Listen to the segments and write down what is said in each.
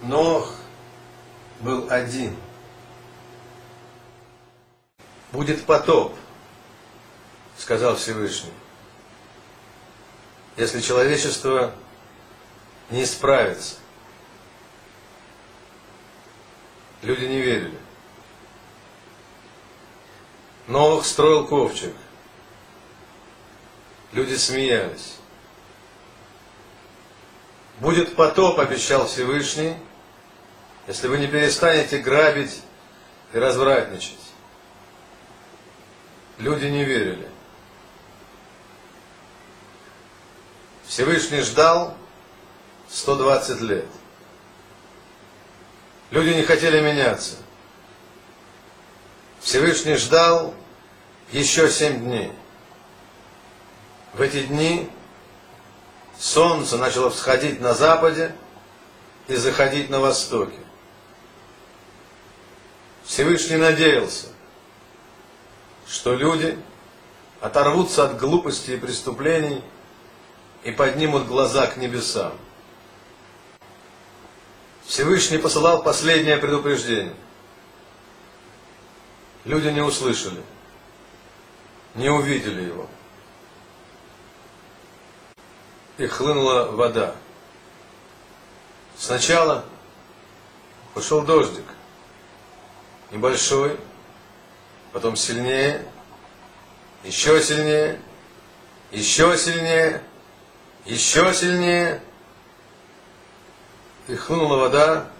Нох был один. Будет потоп, сказал Всевышний, если человечество не справится. Люди не верили. Нох строил ковчег. Люди смеялись. Будет потоп, обещал Всевышний, если вы не перестанете грабить и развратничать. Люди не верили. Всевышний ждал 120 лет. Люди не хотели меняться. Всевышний ждал еще семь дней. В эти дни солнце начало всходить на западе и заходить на востоке. Всевышний надеялся, что люди оторвутся от глупости и преступлений и поднимут глаза к небесам. Всевышний посылал последнее предупреждение. Люди не услышали, не увидели его. И хлынула вода. Сначала пошел дождик, небольшой, потом сильнее, еще сильнее, еще сильнее, еще сильнее. И хлынула вода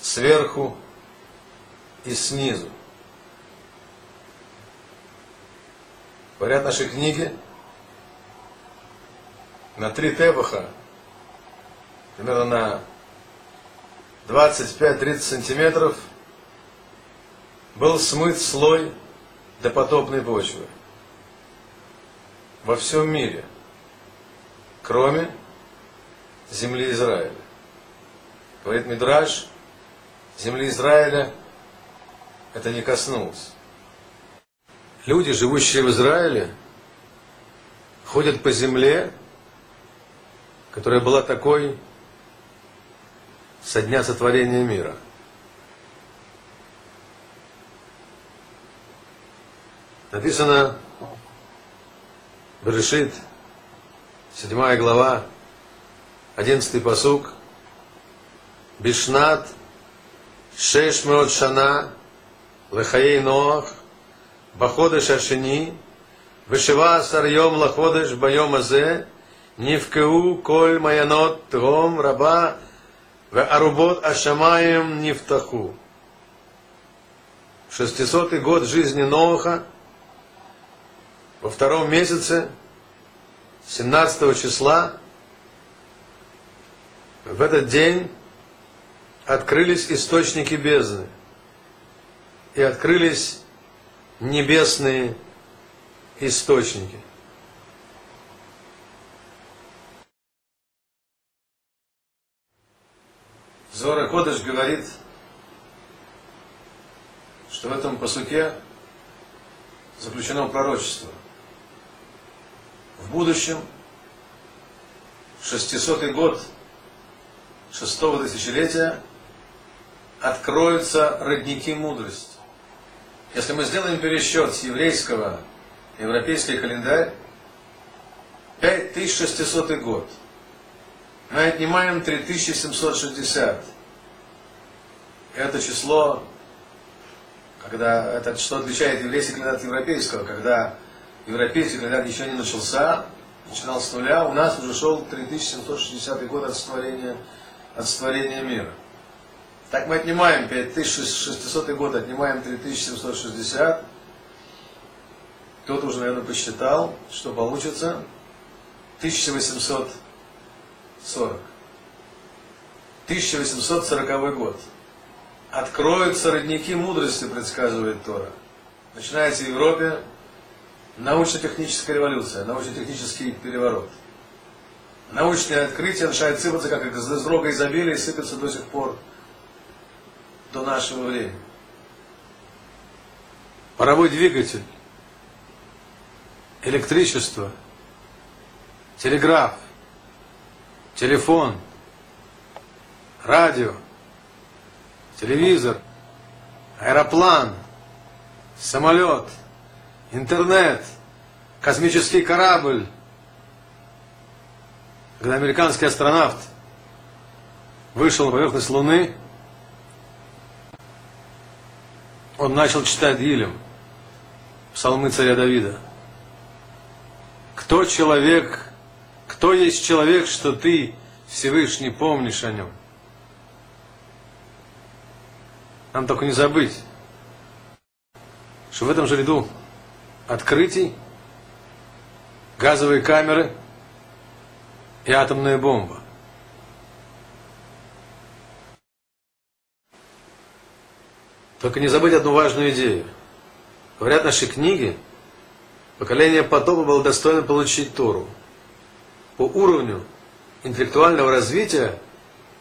сверху и снизу. Говорят наши книги, на три теваха, примерно на 25-30 сантиметров, был смыт слой допотопной почвы. Во всем мире, кроме земли Израиля. Говорит Мидраш, земли Израиля это не коснулось. Люди, живущие в Израиле, ходят по земле, которая была такой со дня сотворения мира. Написано Берешит, 7 глава, 11 посук, Бишнат, Шешмеот Шана, Лехаей Ноах, Баходеш Ашини, Вышива Сарьем Лаходеш Байом Азе, Нивкеу Коль Маянот Тром Раба, Арубот Ашамаем Нифтаху. Шестисотый год жизни Ноаха, во втором месяце, 17 числа, в этот день открылись источники бездны и открылись небесные источники. Зора Кодыш говорит, что в этом посуке заключено пророчество. В будущем, 600 год шестого тысячелетия, откроются родники мудрости. Если мы сделаем пересчет с еврейского европейский календарь, 5600 год. Мы отнимаем 3760. Это число, когда это число отличает еврейский календарь от европейского, когда европейский календарь еще не начался, начинал с нуля, у нас уже шел 3760 год от сотворения, от сотворения мира. Так мы отнимаем 5600 год, отнимаем 3760. Кто-то уже, наверное, посчитал, что получится 1840. 1840 год. Откроются родники мудрости, предсказывает Тора. Начинается в Европе научно-техническая революция, научно-технический переворот. Научные открытия начинают сыпаться, как из рога изобилия, и сыпятся до сих пор до нашего времени. Паровой двигатель, электричество, телеграф, телефон, радио, телевизор, аэроплан, самолет, интернет, космический корабль. Когда американский астронавт вышел на поверхность Луны, он начал читать Гилем, псалмы царя Давида. Кто человек, кто есть человек, что ты, Всевышний, помнишь о нем? Нам только не забыть, что в этом же ряду открытий, газовые камеры и атомная бомба. Только не забыть одну важную идею. Говорят наши книги, поколение потопа было достойно получить Тору. По уровню интеллектуального развития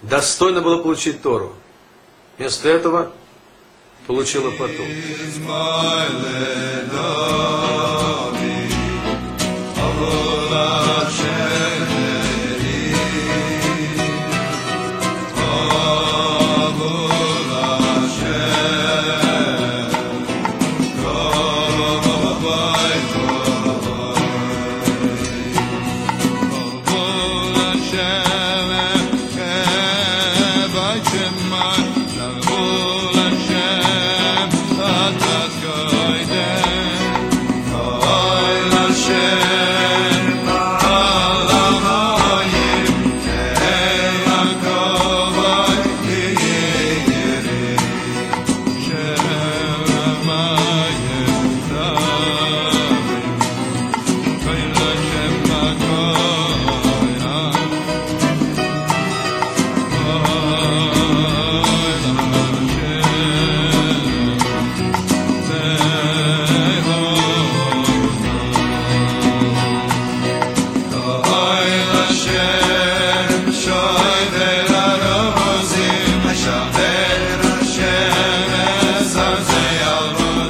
достойно было получить Тору. Вместо этого получила Lord.